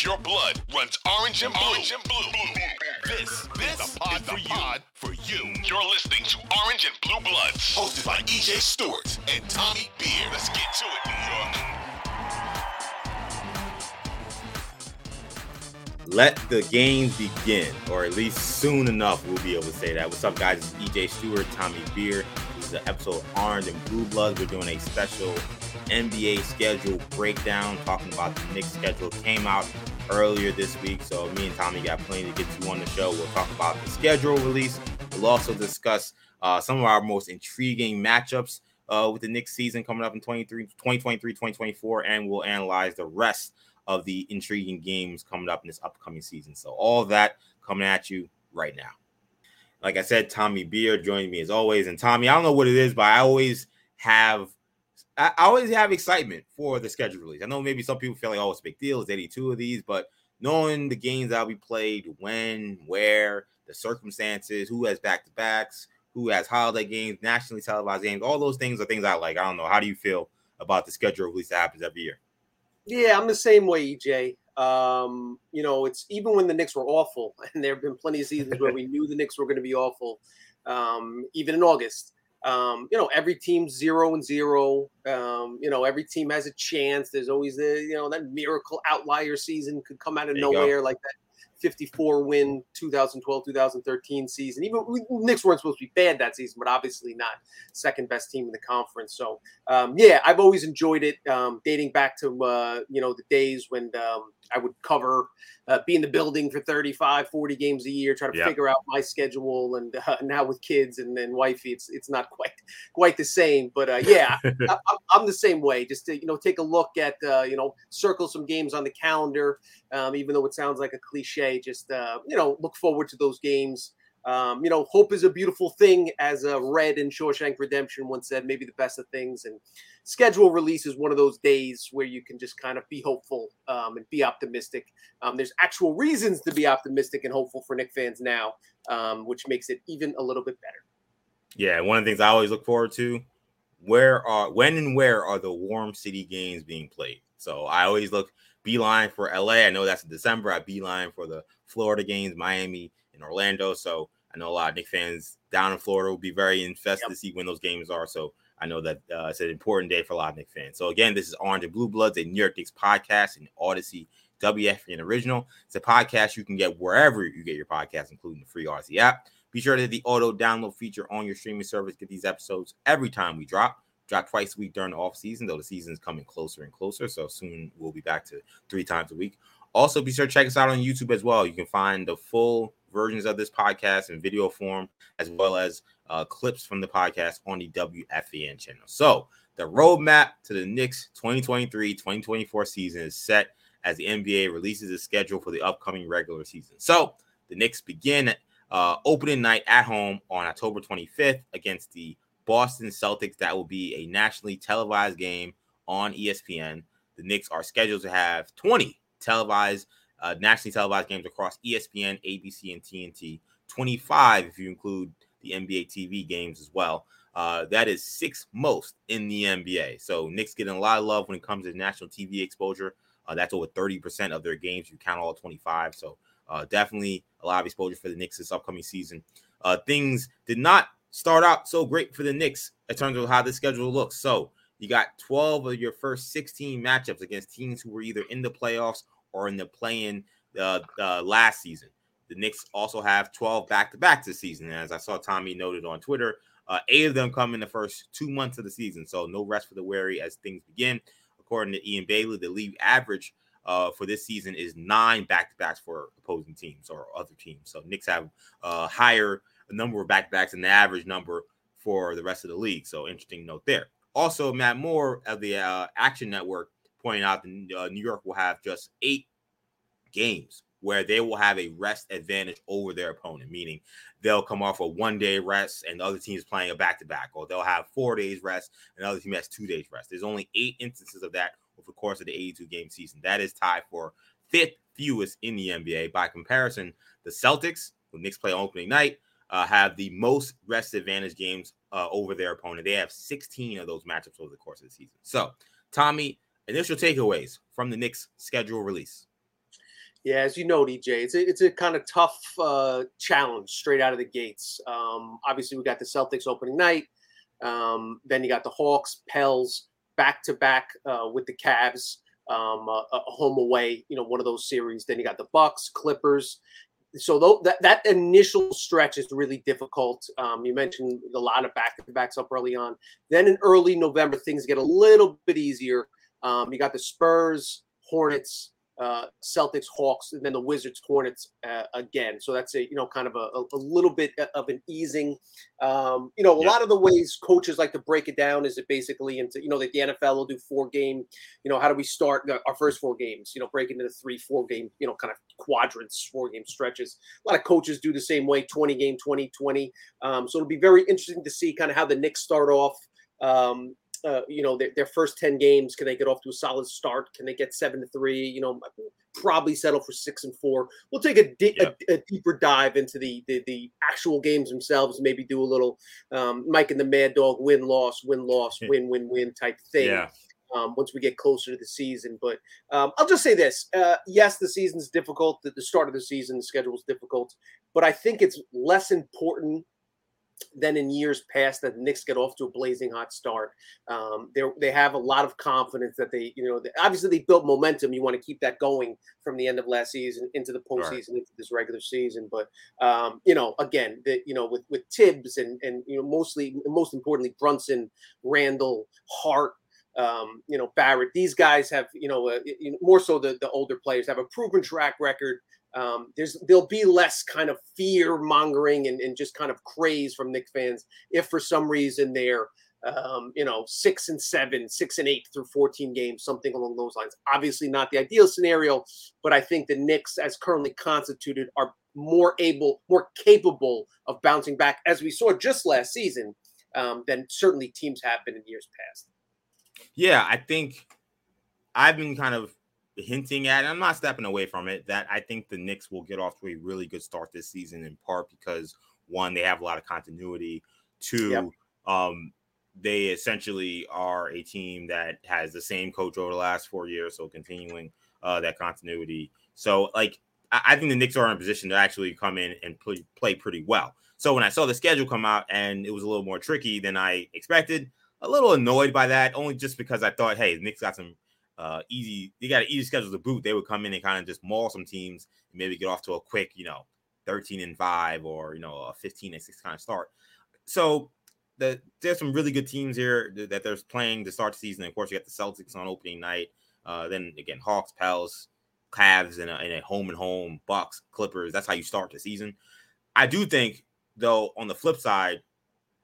If your blood runs orange and blue, orange and blue, this, this is the pod, for, pod for you. You're listening to Orange and Blue Bloods, hosted by EJ Stewart and Tommy Beer. Let's get to it, New York. let the games begin, or at least soon enough, we'll be able to say that. What's up, guys? It's EJ Stewart, Tommy Beer. This is the episode of Orange and Blue Bloods. We're doing a special NBA schedule breakdown, talking about the Knicks schedule. Came out earlier this week, so me and Tommy got plenty to get to on the show. We'll talk about the schedule release. We'll also discuss uh, some of our most intriguing matchups uh, with the Knicks season coming up in 23, 2023, 2024, and we'll analyze the rest of the intriguing games coming up in this upcoming season. So all that coming at you right now. Like I said, Tommy Beer joining me as always. And Tommy, I don't know what it is, but I always have I always have excitement for the schedule release. I know maybe some people feel like, oh, it's a big deal. It's 82 of these, but knowing the games that'll be played, when, where, the circumstances, who has back to backs, who has holiday games, nationally televised games, all those things are things I like. I don't know. How do you feel about the schedule release that happens every year? Yeah, I'm the same way, EJ. Um, you know, it's even when the Knicks were awful, and there have been plenty of seasons where we knew the Knicks were going to be awful, um, even in August. Um, you know, every team's zero and zero. Um, you know, every team has a chance. There's always the, you know, that miracle outlier season could come out of nowhere, go. like that 54 win 2012 2013 season. Even we, Knicks weren't supposed to be bad that season, but obviously not second best team in the conference. So um, yeah, I've always enjoyed it, um, dating back to uh, you know the days when um, I would cover, uh, be in the building for 35, 40 games a year, try to yep. figure out my schedule. And uh, now with kids and then wifey, it's it's not quite quite the same. But uh, yeah, I, am the same way. Just to you know take a look at uh, you know circle some games on the calendar, um, even though it sounds like a cliche. Just uh, you know look forward to those games. Um, you know, hope is a beautiful thing, as uh, Red in Shawshank Redemption once said. Maybe the best of things, and schedule release is one of those days where you can just kind of be hopeful um, and be optimistic. Um, there's actual reasons to be optimistic and hopeful for Knick fans now, um, which makes it even a little bit better. Yeah, one of the things I always look forward to: where are, when, and where are the warm city games being played? So I always look beeline for LA. I know that's in December. I beeline for the Florida games, Miami in Orlando. So I know a lot of Knick fans down in Florida will be very infested yep. to see when those games are. So I know that uh, it's an important day for a lot of Knick fans. So again, this is Orange and Blue Bloods, a New York Knicks podcast and Audacy WFAN original. It's a podcast you can get wherever you get your podcast, including the free Audacy app. Be sure to hit the auto download feature on your streaming service. Get these episodes every time we drop. Drop twice a week during the off season, though the season is coming closer and closer. So soon we'll be back to three times a week. Also, be sure to check us out on YouTube as well. You can find the full versions of this podcast in video form, as well as uh, clips from the podcast on the WFAN channel. So, the roadmap to the Knicks 2023 2024 season is set as the NBA releases its schedule for the upcoming regular season. So, the Knicks begin uh, opening night at home on October 25th against the Boston Celtics. That will be a nationally televised game on ESPN. The Knicks are scheduled to have 20 televised uh, nationally televised games across ESPN, ABC, and TNT. 25 if you include the NBA TV games as well. Uh, that is six most in the NBA. So Knicks getting a lot of love when it comes to national TV exposure. Uh, that's over 30% of their games. You count all 25. So uh, definitely a lot of exposure for the Knicks this upcoming season. Uh, things did not start out so great for the Knicks in terms of how the schedule looks. So you got 12 of your first 16 matchups against teams who were either in the playoffs or in the play-in uh, uh, last season. The Knicks also have 12 back to back this season. And as I saw Tommy noted on Twitter, uh, eight of them come in the first two months of the season. So no rest for the weary as things begin. According to Ian Begley, the league average uh, for this season is nine back to backs for opposing teams or other teams. So Knicks have a higher number of back to backs than the average number for the rest of the league. So interesting note there. Also, Matt Moore of the uh, Action Network pointing out that uh, New York will have just eight games where they will have a rest advantage over their opponent, meaning they'll come off a one day rest and the other team is playing a back to back, or they'll have four days rest and the other team has two days rest. There's only eight instances of that over the course of the 82 game season. That is tied for fifth fewest in the NBA. By comparison, the Celtics, who Knicks play opening night, uh, have the most rest advantage games uh, over their opponent. They have 16 of those matchups over the course of the season. So, Tommy, initial takeaways from the Knicks schedule release. Yeah, as you know, EJ, it's a, it's a kind of tough uh, challenge straight out of the gates. Um, obviously, we got the Celtics opening night. Um, then you got the Hawks, Pels, back to back with the Cavs, um, a, a home away. You know, one of those series. Then you got the Bucks, Clippers. So th- that that initial stretch is really difficult. Um, you mentioned a lot of back to backs up early on. Then in early November, things get a little bit easier. Um, you got the Spurs, Hornets, uh, Celtics, Hawks, and then the Wizards, Hornets uh, again. So that's a you know kind of a, a little bit of an easing. Um, you know, a yeah. lot of the ways coaches like to break it down is it basically into you know that the NFL will do four game. You know, how do we start our first four games? You know, break into three, four game. You know, kind of quadrants, four game stretches. A lot of coaches do the same way, twenty game, 20, 20. Um, so it'll be very interesting to see kind of how the Knicks start off. Um, uh, you know, their, their first 10 games, can they get off to a solid start? Can they get seven to three? You know, probably settle for six and four. We'll take a, di- yeah. a, a, deeper dive into the, the, the actual games themselves, maybe do a little um, Mike and the Mad Dog win loss, win loss, win win win type thing. Yeah. Um, once we get closer to the season, but um, I'll just say this: uh, yes, the season's difficult. The, the start of the season, the schedule is difficult, but I think it's less important than in years past that the Knicks get off to a blazing hot start. Um, they they have a lot of confidence that they, you know, they, obviously they built momentum. You want to keep that going from the end of last season into the postseason, right. into this regular season. But um, you know, again, the, you know, with with Thibs and and you know, mostly most importantly, Brunson, Randle, Hart, um, you know, Barrett. These guys have, you know, uh, you know, more so the, the older players have a proven track record um, there's there'll be less kind of fear mongering and, and just kind of craze from Knicks fans if for some reason they're um, you know six and seven, six and eight through 14 games, something along those lines. Obviously not the ideal scenario, but I think the Knicks, as currently constituted, are more able, more capable of bouncing back, as we saw just last season, um, than certainly teams have been in years past. Yeah, I think I've been kind of hinting at, I'm not stepping away from it, that I think the Knicks will get off to a really good start this season, in part because one, they have a lot of continuity. Two, yep. um, they essentially are a team that has the same coach over the last four years, so continuing uh, that continuity. So, like, I, I think the Knicks are in a position to actually come in and play, play pretty well. So when I saw the schedule come out and it was a little more tricky than I expected, a little annoyed by that, only just because I thought, hey, the Knicks got some uh, easy. They got an easy schedule to boot. They would come in and kind of just maul some teams and maybe get off to a quick, you know, 13 and five or you know a 15 and six kind of start. So the, there's some really good teams here that they're playing to start the season. Of course, you got the Celtics on opening night. Uh, then again, Hawks, Pels, Cavs, and a, home and home Bucks, Clippers. That's how you start the season. I do think, though, on the flip side,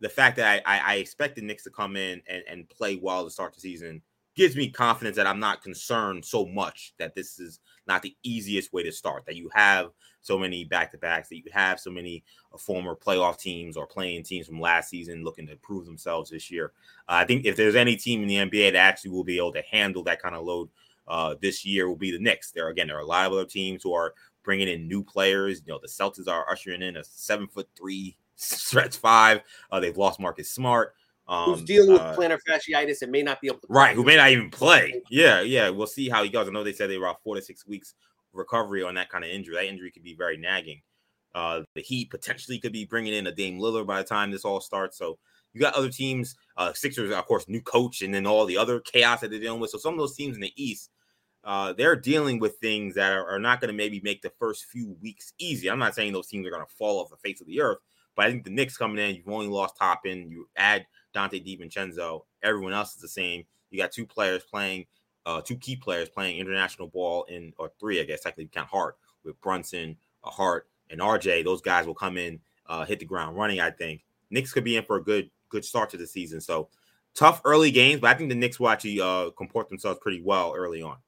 the fact that I, I, I expect the Knicks to come in and, and play well to start the season gives me confidence that I'm not concerned so much that this is not the easiest way to start. That you have so many back to backs, that you have so many uh, former playoff teams or play-in teams from last season looking to prove themselves this year. Uh, I think if there's any team in the NBA that actually will be able to handle that kind of load uh, this year, will be the Knicks. There again, there are a lot of other teams who are bringing in new players. You know, the Celtics are ushering in a seven foot three stretch five. Uh, they've lost Marcus Smart um, who's dealing with uh, plantar fasciitis and may not be able to right, who may not even play. Yeah, yeah, we'll see how he goes. I know they said they were about four to six weeks recovery on that kind of injury. That injury could be very nagging. Uh, the Heat potentially could be bringing in a Dame Lillard by the time this all starts. So you got other teams, uh, Sixers, of course, new coach, and then all the other chaos that they're dealing with. So some of those teams in the East, uh, they're dealing with things that are, are not going to maybe make the first few weeks easy. I'm not saying those teams are going to fall off the face of the earth, but I think the Knicks coming in, you've only lost Toppin, you add Donte DiVincenzo. Everyone else is the same. You got two players playing, uh, two key players playing international ball in, or three, I guess, technically count Hart with Brunson, uh, Hart, and RJ. Those guys will come in, uh, hit the ground running. I think Knicks could be in for a good, good start to the season. So tough early games, but I think the Knicks will actually uh, comport themselves pretty well early on.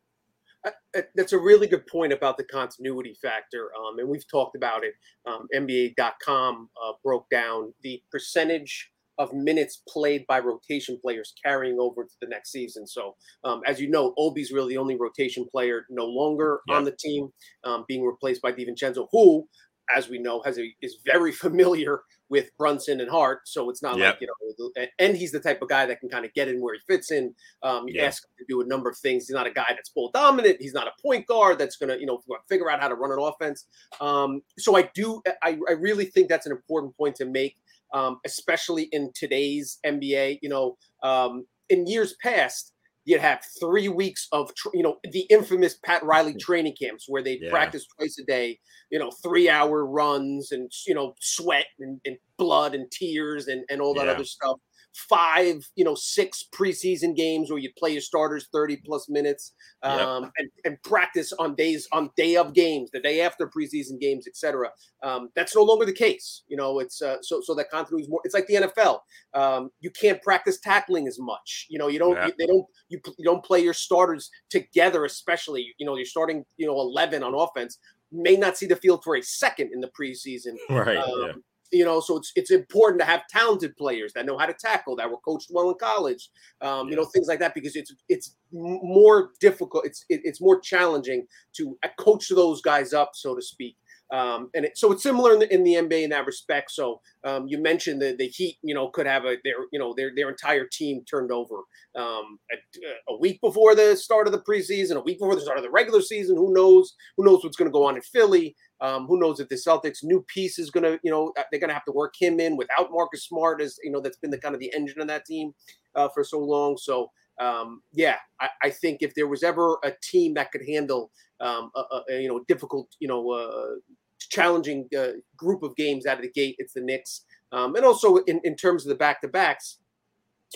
That's a really good point about the continuity factor, um, and we've talked about it. Um, NBA.com uh, broke down the percentage of minutes played by rotation players carrying over to the next season. So, um, as you know, Obi's really the only rotation player no longer yeah. on the team, um, being replaced by DiVincenzo, who as we know, has a is very familiar with Brunson and Hart. So it's not yep. like you know, and he's the type of guy that can kind of get in where he fits in. Um, you yeah. ask him to do a number of things. He's not a guy that's ball dominant. He's not a point guard that's gonna you know figure out how to run an offense. Um, so I do. I, I really think that's an important point to make, um, especially in today's NBA. You know, um, in years past you'd have three weeks of you know the infamous Pat Riley training camps where they yeah. practice twice a day, you know, three hour runs and you know sweat and, and blood and tears and and all that yeah. other stuff five, you know, six preseason games where you play your starters 30 plus minutes um, yep. and, and practice on days on day of games, the day after preseason games, etc. Um, that's no longer the case. You know, it's uh, so so that continuity is more. It's like the NFL. Um, you can't practice tackling as much. You know, you don't. You, they don't. You, you don't play your starters together, especially. You know, you're starting. You know, 11 on offense may not see the field for a second in the preseason. Right. Um, yeah you know, so it's it's important to have talented players that know how to tackle, that were coached well in college, um, you know, things like that, because it's it's more difficult, it's it, it's more challenging to uh, coach those guys up, so to speak. Um, and it, so it's similar in the, in the NBA in that respect. So um, you mentioned that the Heat, you know, could have a their you know their their entire team turned over um, a, a, week before the start of the preseason, a week before the start of the regular season. Who knows? Who knows what's going to go on in Philly? Um, who knows if the Celtics' new piece is going to, you know, uh, they're going to have to work him in without Marcus Smart, as you know, that's been the kind of the engine of that team uh, for so long. So, um, yeah, I, I, think if there was ever a team that could handle, um, a, a, you know, difficult, you know, uh, challenging uh, group of games out of the gate, it's the Knicks. Um, and also in, in terms of the back to backs,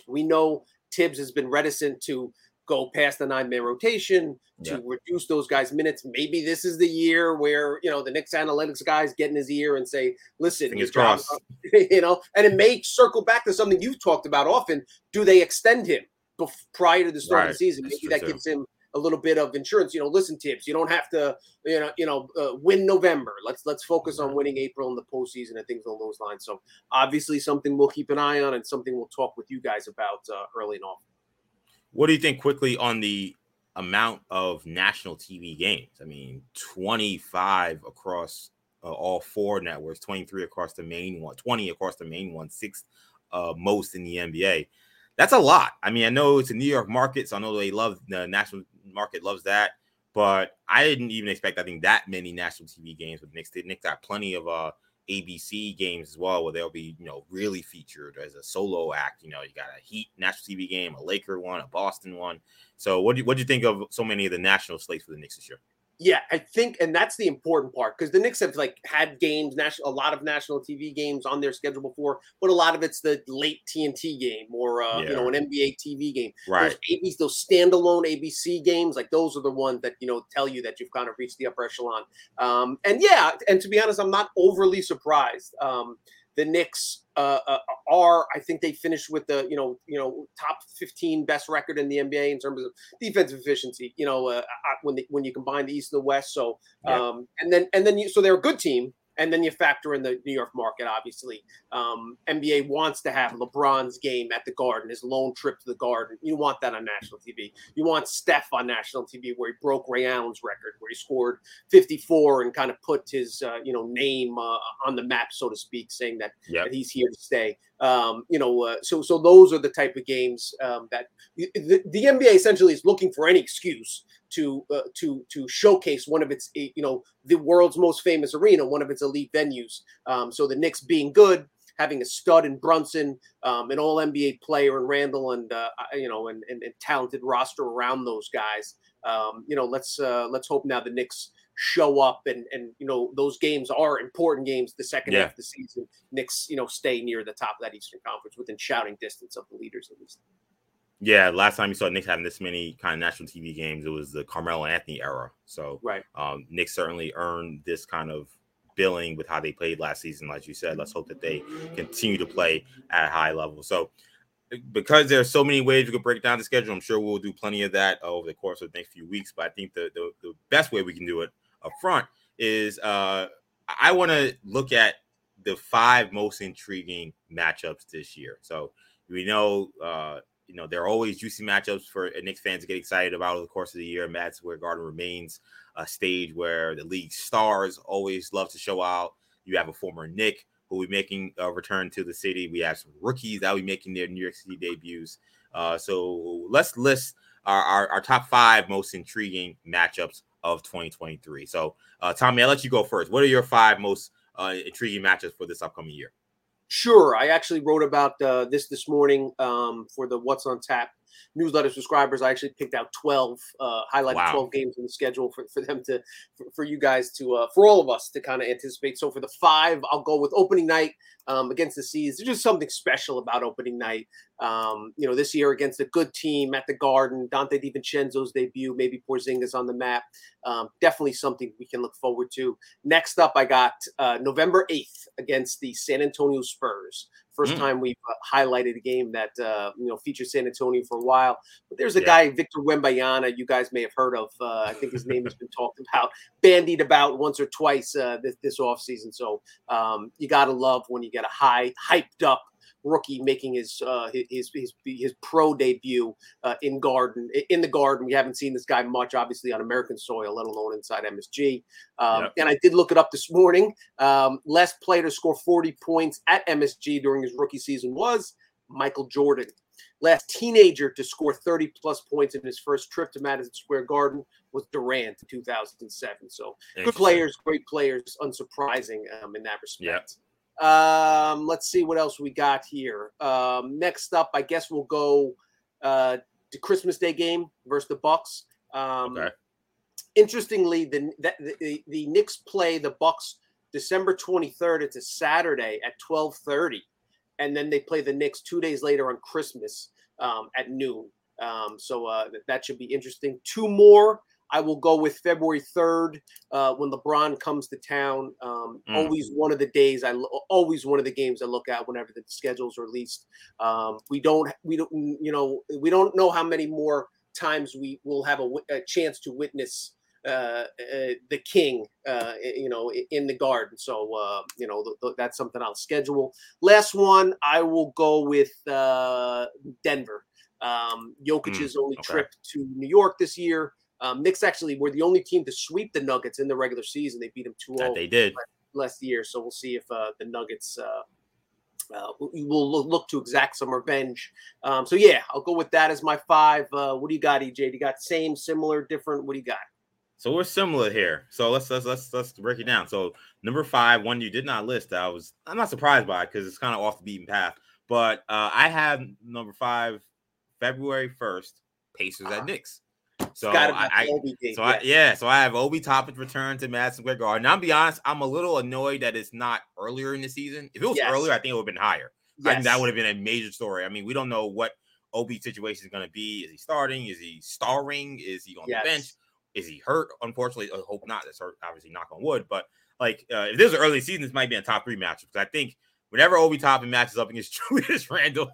we know Thibs has been reticent to go past the nine man rotation to yeah. reduce those guys' minutes. Maybe this is the year where you know the Knicks analytics guys get in his ear and say, "Listen, his you know," and it may circle back to something you've talked about often. Do they extend him before, prior to the start right. of the season? Maybe that gives him a little bit of insurance. You know, listen, Thibs. You don't have to, you know, you know, uh, win November. Let's let's focus on winning April in the postseason and things along those lines. So obviously, something we'll keep an eye on and something we'll talk with you guys about uh, early and often. What do you think quickly on the amount of national TV games? I mean, 25 across uh, all four networks, 23 across the main one, 20 across the main one, six uh, most in the NBA. That's a lot. I mean, I know it's a New York market, so I know they love the national market loves that, but I didn't even expect I think that many national TV games with Knicks. Knicks got plenty of uh ABC games as well, where they'll be, you know, really featured as a solo act. You know, you got a Heat national TV game, a Laker one, a Boston one. So, what do you, what do you think of so many of the national slates for the Knicks this year? Yeah, I think, and that's the important part because the Knicks have like had games, national, a lot of national TV games on their schedule before, but a lot of it's the late TNT game or uh, yeah. you know an NBA TV game. Right. Those, those standalone ABC games, like those are the ones that you know tell you that you've kind of reached the upper echelon. Um, and yeah, and to be honest, I'm not overly surprised. Um, the Knicks uh, uh, are, I think they finished with the you know you know top 15 best record in the NBA in terms of defensive efficiency. You know uh, uh when the, when you combine the East and the West. So um, and then and then you, so they're a good team and then you factor in the New York market, obviously. Um, NBA wants to have LeBron's game at the Garden, his lone trip to the Garden. You want that on national TV. You want Steph on national TV, where he broke Ray Allen's record, where he scored 54 and kind of put his, uh, you know, name uh, on the map, so to speak, saying that, yep. that he's here to stay. Um, you know, uh, so so those are the type of games um, that the, the NBA essentially is looking for any excuse to uh, to to showcase one of its eh, you know the world's most famous arena, one of its elite venues. Um, so the Knicks being good, having a stud in Brunson, um, an All NBA player in Randle, and uh, you know and, and, and, talented roster around those guys. Um, you know, let's uh, let's hope now the Knicks show up and and you know those games are important games the second yeah. half of the season Knicks you know stay near the top of that Eastern Conference within shouting distance of the leaders at least. Yeah, last time you saw Knicks having this many kind of national TV games, it was the Carmelo Anthony era. So, right, um, Knicks certainly earned this kind of billing with how they played last season. Like you said, let's hope that they continue to play at a high level. So, because there are so many ways we could break down the schedule, I'm sure we'll do plenty of that over the course of the next few weeks. But I think the the, the best way we can do it up front is uh, I want to look at the five most intriguing matchups this year. So we know uh, you know, there are always juicy matchups for Knicks fans to get excited about over the course of the year. Madison Square Garden remains a stage where the league stars always love to show out. You have a former Knick who will be making a return to the city. We have some rookies that will be making their New York City debuts. Uh, so let's list our, our, our, top five most intriguing matchups of 2023. So, uh, Tommy, I'll let you go first. What are your five most uh, intriguing matches for this upcoming year? Sure. I actually wrote about uh, this this morning um, for the What's on Tap newsletter subscribers. I actually picked out 12, uh, highlighted wow. 12 games in the schedule for, for them to, for, for you guys to, uh, for all of us to kind of anticipate. So for the five, I'll go with opening night um, against the Seas. There's just something special about opening night. Um, you know, this year against a good team at the Garden, Donte DiVincenzo's debut, maybe Porzingis on the map. Um, definitely something we can look forward to. Next up, I got uh, November 8th against the San Antonio Spurs. First mm. time we've uh, highlighted a game that uh, you know featured San Antonio for a while. But there's a yeah. guy, Victor Wembanyama you guys may have heard of. Uh, I think his name has been talked about, bandied about once or twice uh, this this offseason. So um, you gotta love when you get a high, hyped up rookie making his uh, his, his his pro debut uh, in Garden in the Garden. We haven't seen this guy much, obviously, on American soil, let alone inside MSG. Um, yep. And I did look it up this morning. Um, last player to score 40 points at MSG during his rookie season was Michael Jordan. Last teenager to score 30 plus points in his first trip to Madison Square Garden was Durant in 2007. So good players, great players, unsurprising um, in that respect. Yep. Um, let's see what else we got here. Um, next up, I guess we'll go uh, to Christmas Day game versus the Bucks. Um, okay. Interestingly, the, the the the Knicks play the Bucks December 23rd. It's a Saturday at 12:30, and then they play the Knicks two days later on Christmas um, at noon. Um, so uh, that should be interesting. Two more I will go with February 3rd uh, when LeBron comes to town. Um, mm. Always one of the days I always one of the games I look at whenever the schedule's released. Um, we don't we don't you know we don't know how many more times we will have a, a chance to witness uh, uh, the king, uh, you know, in the garden. So, uh, you know, th- th- that's something I'll schedule. Last one, I will go with uh, Denver. Um, Jokic's mm, only okay. trip to New York this year. Um, Knicks actually were the only team to sweep the Nuggets in the regular season. They beat them 2 0. They did. Last year. So we'll see if uh, the Nuggets uh, uh, will look to exact some revenge. Um, so yeah, I'll go with that as my five. Uh, what do you got, EJ? Do you got same, similar, different? What do you got? So we're similar here. So let's let's let's let's break it down. So number five, one you did not list. I was I'm not surprised by it because it's kind of off the beaten path. But uh, I have number five, February first, Pacers uh-huh. at Knicks. So I, so I, yeah, so I have Obi Toppin's return to Madison Square Garden. Now, I'll be honest, I'm a little annoyed that it's not earlier in the season. If it was yes. earlier, I think it would have been higher. Yes. I think that would have been a major story. I mean, we don't know what Obi situation is going to be. Is he starting? Is he starring? Is he on yes. the bench? Is he hurt? Unfortunately, I hope not. That's hurt, obviously knock on wood. But like, uh, if there's an early season, this might be a top three matchup because I think whenever Obi Toppin matches up against Julius Randle,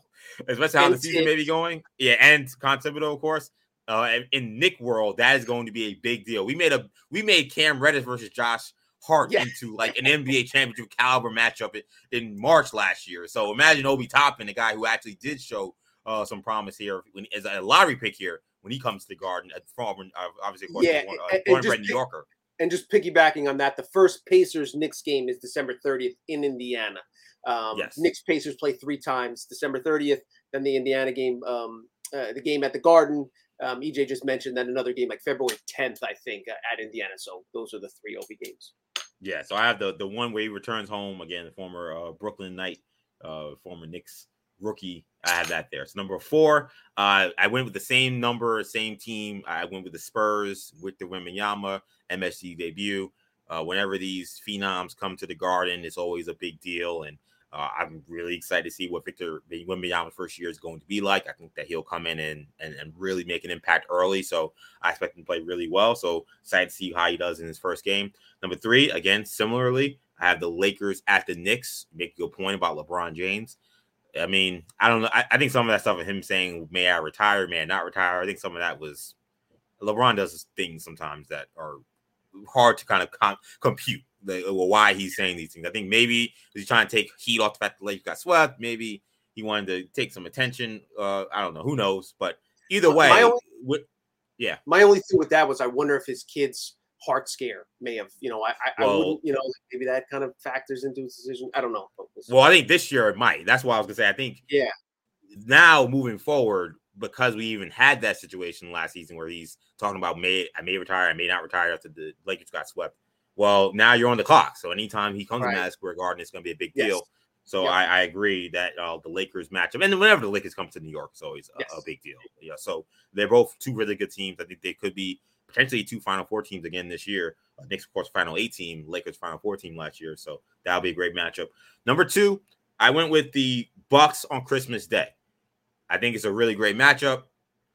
especially how the season may be going, yeah, and Thibodeau, of course, uh, in Knick world, that is going to be a big deal. We made a we made Cam Reddish versus Josh Hart yeah. into like an NBA championship caliber matchup in, in March last year. So imagine Obi Toppin, the guy who actually did show uh, some promise here when as a lottery pick here when he comes to the Garden at from uh, obviously yeah, to uh, born and bred New Yorker. And just piggybacking on that, the first Pacers Knicks game is December 30th in Indiana. Um, yes. Knicks Pacers play three times, December 30th, then the Indiana game, um, uh, the game at the Garden, um, EJ just mentioned that another game like February 10th, I think, uh, at Indiana. So those are the three Obi games. Yeah, so I have the the one where he returns home again, the former uh, Brooklyn Knight, uh, former Knicks rookie. I have that there. So number four, uh, I went with the same number, same team. I went with the Spurs with the Wembanyama MSG debut. Uh, whenever these phenoms come to the Garden, it's always a big deal, and uh, I'm really excited to see what Victor Wembanyama's first year is going to be like. I think that he'll come in and, and, and really make an impact early. So I expect him to play really well. So excited to see how he does in his first game. Number three, again, similarly, I have the Lakers at the Knicks. Make a good point about LeBron James. I mean, I don't know. I, I think some of that stuff of him saying, may I retire, may I not retire, I think some of that was LeBron does things sometimes that are hard to kind of com- compute the, well, why he's saying these things. I think maybe he's trying to take heat off the fact that the Lakers got swept. Maybe he wanted to take some attention. Uh, I don't know. Who knows? But either way, only, yeah. My only thing with that was I wonder if his kids heart scare may have, you know, I, I, Well- I wouldn't, you know, maybe that kind of factors into his decision. I don't know. But we'll see. Well, I think this year it might. That's why I was gonna say. I think Yeah. now moving forward, because we even had that situation last season where he's talking about may I may retire, I may not retire after the Lakers got swept. Well, now you're on the clock. So anytime he comes Right. to Madison Square Garden, it's gonna be a big Yes. deal. So Yeah. I, I agree that uh, the Lakers matchup, and whenever the Lakers come to New York, it's always a, a big deal. Yeah. So they're both two really good teams. I think they could be potentially two Final Four teams again this year. Uh, Knicks, of course, Final Eight team. Lakers Final Four team last year. So that'll be a great matchup. Number two, I went with the Bucks on Christmas Day. I think it's a really great matchup.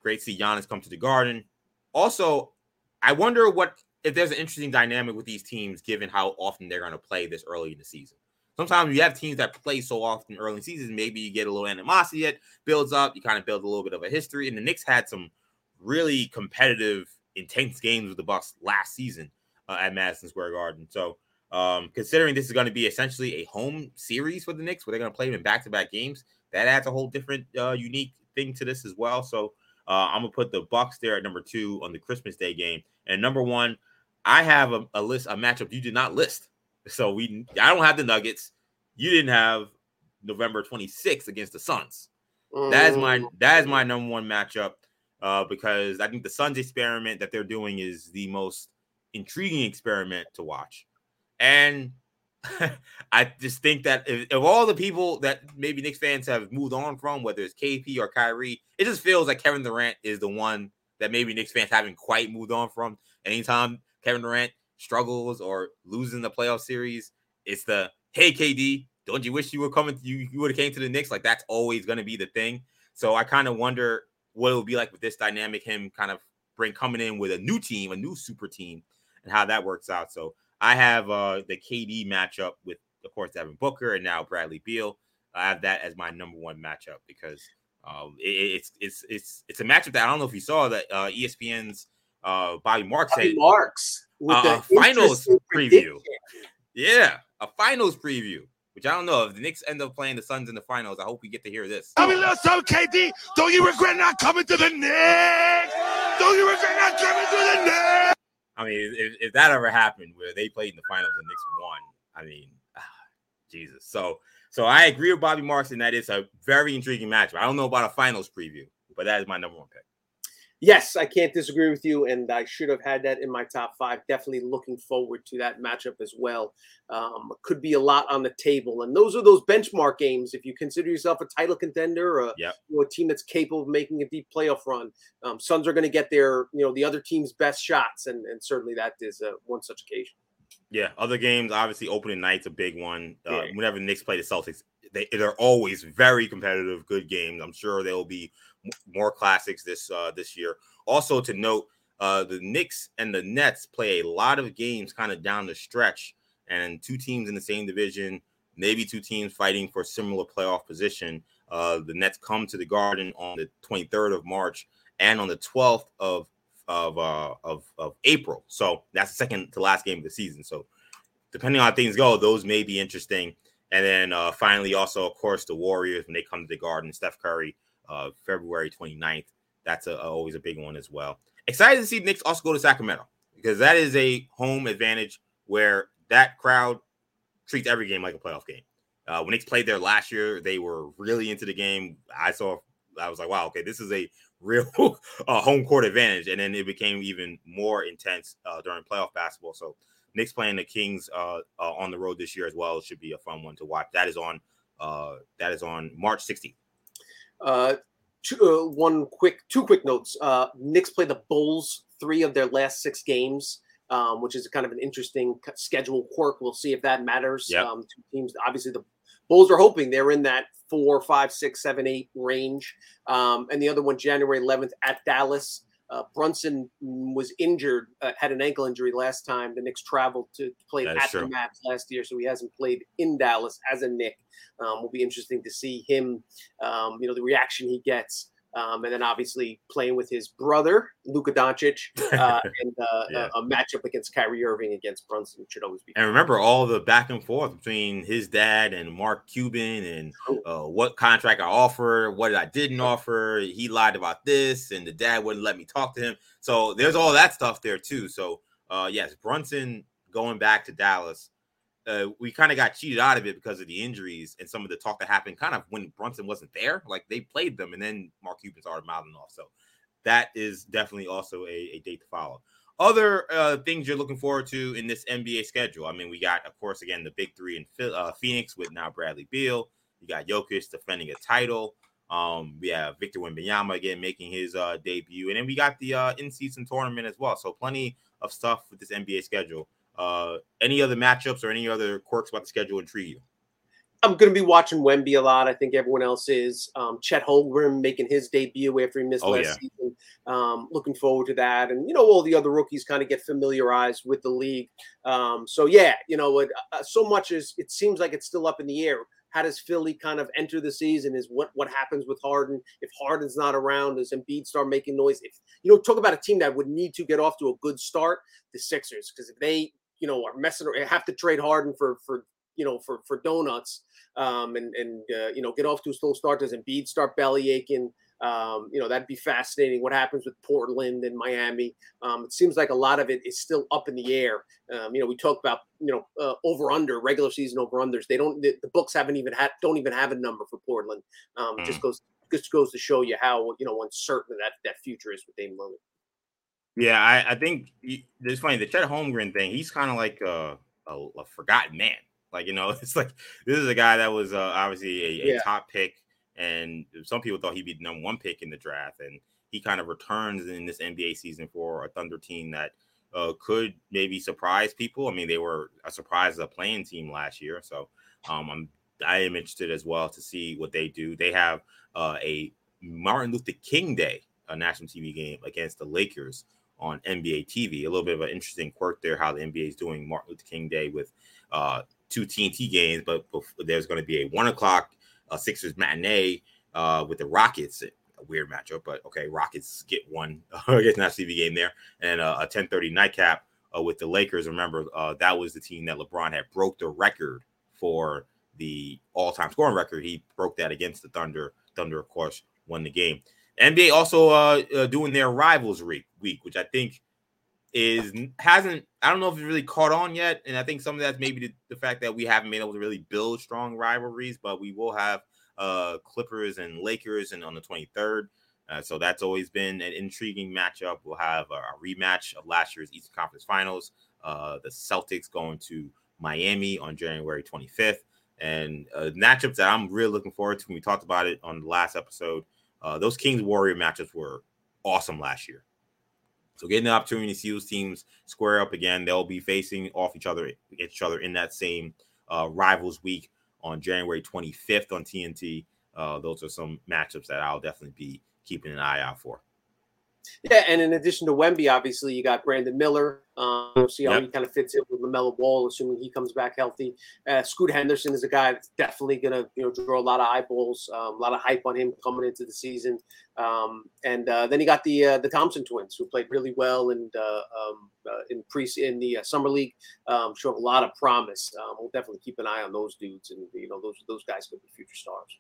Great to see Giannis come to the Garden. Also, I wonder what if there's an interesting dynamic with these teams, given how often they're going to play this early in the season. Sometimes you have teams that play so often early in seasons, maybe you get a little animosity that builds up. You kind of build a little bit of a history. And the Knicks had some really competitive, intense games with the Bucks last season uh, at Madison Square Garden. So, um, considering this is going to be essentially a home series for the Knicks, where they're going to play them in back-to-back games, that adds a whole different, uh, unique thing to this as well. So, uh, I'm gonna put the Bucks there at number two on the Christmas Day game, and number one, I have a, a list, a matchup you did not list. So we, I don't have the Nuggets. You didn't have November 26th against the Suns. That is my Mm, that is my number one matchup uh, because I think the Suns experiment that they're doing is the most intriguing experiment to watch, and I just think that if, of all the people that maybe Knicks fans have moved on from, whether it's KP or Kyrie, it just feels like Kevin Durant is the one that maybe Knicks fans haven't quite moved on from. Anytime Kevin Durant struggles or losing the playoff series, it's the hey KD, don't you wish you were coming? You you would have came to the Knicks. Like that's always going to be the thing. So I kind of wonder what it would be like with this dynamic. Him kind of bring coming in with a new team, a new super team, and how that works out. So I have uh the KD matchup with, of course, Devin Booker and now Bradley Beal. I have that as my number one matchup because um it, it's it's it's it's a matchup that I don't know if you saw that uh ESPN's uh Bobby Marks Bobby said Marks with uh, the a finals preview. Yeah, a finals preview, which I don't know if the Knicks end up playing the Suns in the finals. I hope we get to hear this. I mean, listen, KD, don't you regret not coming to the Knicks? Don't you regret not coming to the Knicks? I mean, if, if that ever happened where they played in the finals and Knicks won, I mean, ah, Jesus. So, so I agree with Bobby Marks, and that is a very intriguing matchup. I don't know about a finals preview, but that is my number one pick. Yes, I can't disagree with you, and I should have had that in my top five. Definitely looking forward to that matchup as well. Um, could be a lot on the table, and those are those benchmark games. If you consider yourself a title contender or a, Yep. you know, a team that's capable of making a deep playoff run, um, Suns are going to get their, you know, the other team's best shots, and, and certainly that is uh, one such occasion. Yeah, other games, obviously, opening night's a big one. Uh, Yeah. Whenever the Knicks play the Celtics, they, they're always very competitive, good games. I'm sure they'll be more classics this uh, this year. Also, to note, uh, the Knicks and the Nets play a lot of games kind of down the stretch, and two teams in the same division, maybe two teams fighting for similar playoff position. Uh, the Nets come to the Garden on the 23rd of March and on the 12th of of uh of of April. So that's the second to last game of the season. So depending on how things go, those may be interesting. And then uh finally, also of course, the Warriors when they come to the Garden, Steph Curry, uh February 29th. That's a, a- always a big one as well. Excited to see Knicks also go to Sacramento because that is a home advantage where that crowd treats every game like a playoff game. Uh, when Knicks played there last year, they were really into the game. I saw, I was like, wow, okay, this is a real uh, home court advantage. And then it became even more intense uh, during playoff basketball. So Knicks playing the Kings uh, uh, on the road this year as well should be a fun one to watch. That is on uh, that is on March 16th. Uh, two, uh, one quick, two quick notes. Uh, Knicks play the Bulls three of their last six games, um, which is kind of an interesting schedule quirk. We'll see if that matters. Yep. Um, two teams, obviously, the Bulls are hoping they're in that four, five, six, seven, eight range. Um, and the other one, January 11th at Dallas. Uh, Brunson was injured, uh, had an ankle injury last time. The Knicks traveled to play at the true. Mavs last year, so he hasn't played in Dallas as a Knick. Um, will be interesting to see him, um, you know, the reaction he gets. Um, and then obviously playing with his brother, Luka Doncic, uh, and uh, Yeah. a, a matchup against Kyrie Irving against Brunson should always be. And remember all the back and forth between his dad and Mark Cuban and uh, what contract I offered, what I didn't offer. He lied about this, and the dad wouldn't let me talk to him. So there's all that stuff there too. So uh, yes, Brunson going back to Dallas. Uh, we kind of got cheated out of it because of the injuries and some of the talk that happened kind of when Brunson wasn't there. Like they played them and then Mark Cuban started mouthing off. So that is definitely also a, a date to follow. Other uh, things you're looking forward to in this NBA schedule. I mean, we got, of course, again, the big three in uh, Phoenix with now Bradley Beal. You got Jokic defending a title. Um, we have Victor Wembanyama again making his uh, debut, and then we got the uh, in-season tournament as well. So plenty of stuff with this NBA schedule. Uh, any other matchups or any other quirks about the schedule intrigue you? I'm going to be watching Wemby a lot. I think everyone else is. Um, Chet Holmgren making his debut after he missed oh, last yeah. season. Um, looking forward to that, and you know all the other rookies kind of get familiarized with the league. Um, so yeah, you know, it, uh, so much is it seems like it's still up in the air. How does Philly kind of enter the season? Is what what happens with Harden if Harden's not around? Does Embiid start making noise? If you know, talk about a team that would need to get off to a good start, the Sixers, because if they you know are messing or have to trade Harden for for you know for for donuts um, and and uh, you know get off to a slow start. Does Embiid start belly aching? Um, you know that'd be fascinating. What happens with Portland and Miami? Um, it seems like a lot of it is still up in the air. Um, you know, we talk about you know uh, over under regular season over unders. They don't. The, the, books haven't even had don't even have a number for Portland. Um, mm. Just goes just goes to show you how you know uncertain that that future is with Dame Lillard. Yeah, I, I think it's funny the Chet Holmgren thing. He's kind of like a, a, a forgotten man. Like you know, it's like this is a guy that was uh, obviously a, a yeah. top pick and some people thought he'd be the number one pick in the draft, and he kind of returns in this NBA season for a Thunder team that uh, could maybe surprise people. I mean, they were a surprise as a play-in team last year, so um, I'm I am interested as well to see what they do. They have uh, a Martin Luther King Day, a national TV game against the Lakers on NBA TV. A little bit of an interesting quirk there, how the NBA is doing Martin Luther King Day with uh, two TNT games, but there's going to be a one o'clock uh, Sixers matinee uh, with the Rockets. A weird matchup, but okay, Rockets get one against that TV game there, and uh, a 10:30 nightcap uh, with the Lakers. Remember, uh, that was the team that LeBron had broke the record for the all-time scoring record. He broke that against the Thunder. Thunder, of course, won the game. NBA also uh, uh, doing their rivals week, which I think is hasn't I don't know if it's really caught on yet, and I think some of that's maybe the, the, fact that we haven't been able to really build strong rivalries, but we will have uh Clippers and Lakers and on the 23rd. Uh, so that's always been an intriguing matchup. We'll have a, a rematch of last year's Eastern Conference Finals. Uh, the Celtics going to Miami on January 25th, and uh, matchups that I'm really looking forward to. When we talked about it on the last episode, uh, those Kings Warrior matchups were awesome last year. So getting the opportunity to see those teams square up again, they'll be facing off each other each other in that same uh, rivals week on January 25th on TNT. Uh, those are some matchups that I'll definitely be keeping an eye out for. Yeah, and in addition to Wemby, obviously you got Brandon Miller. Um, we'll see how yep. he kind of fits in with LaMelo Ball, assuming he comes back healthy. Uh, Scoot Henderson is a guy that's definitely going to you know draw a lot of eyeballs, um, a lot of hype on him coming into the season. Um, and uh, then you got the uh, the Thompson twins, who played really well and uh, um, uh, in pre in the uh, summer league, um, showed a lot of promise. Um, we'll definitely keep an eye on those dudes, and you know those those guys could be future stars.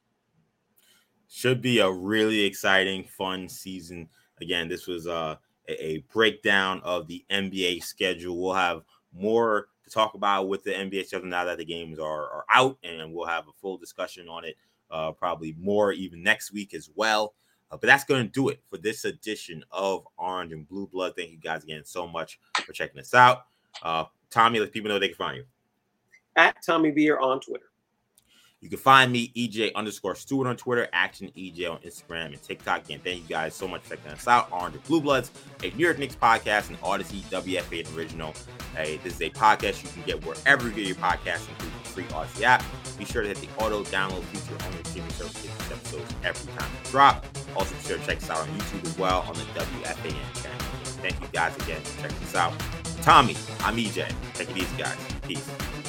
Should be a really exciting, fun season Again, this was uh, a, a breakdown of the NBA schedule. We'll have more to talk about with the NBA schedule now that the games are, are out, and we'll have a full discussion on it uh, probably more even next week as well. Uh, but that's going to do it for this edition of Orange and Blue Blood. Thank you guys again so much for checking us out. Uh, Tommy, let people know they can find you. At Tommy Beer on Twitter. You can find me, EJ underscore Stewart on Twitter, Action EJ on Instagram and TikTok. And thank you guys so much for checking us out. Orange Blue Bloods, a New York Knicks podcast, and Audacy WFAN original. Hey, this is a podcast you can get wherever you get your podcast, including the free Audacy app. Be sure to hit the auto download feature on your streaming service to get episodes every time they drop. Also, be sure to check us out on YouTube as well on the WFAN channel. Thank you guys again for checking us out. Tommy, I'm EJ. Take it easy, guys. Peace.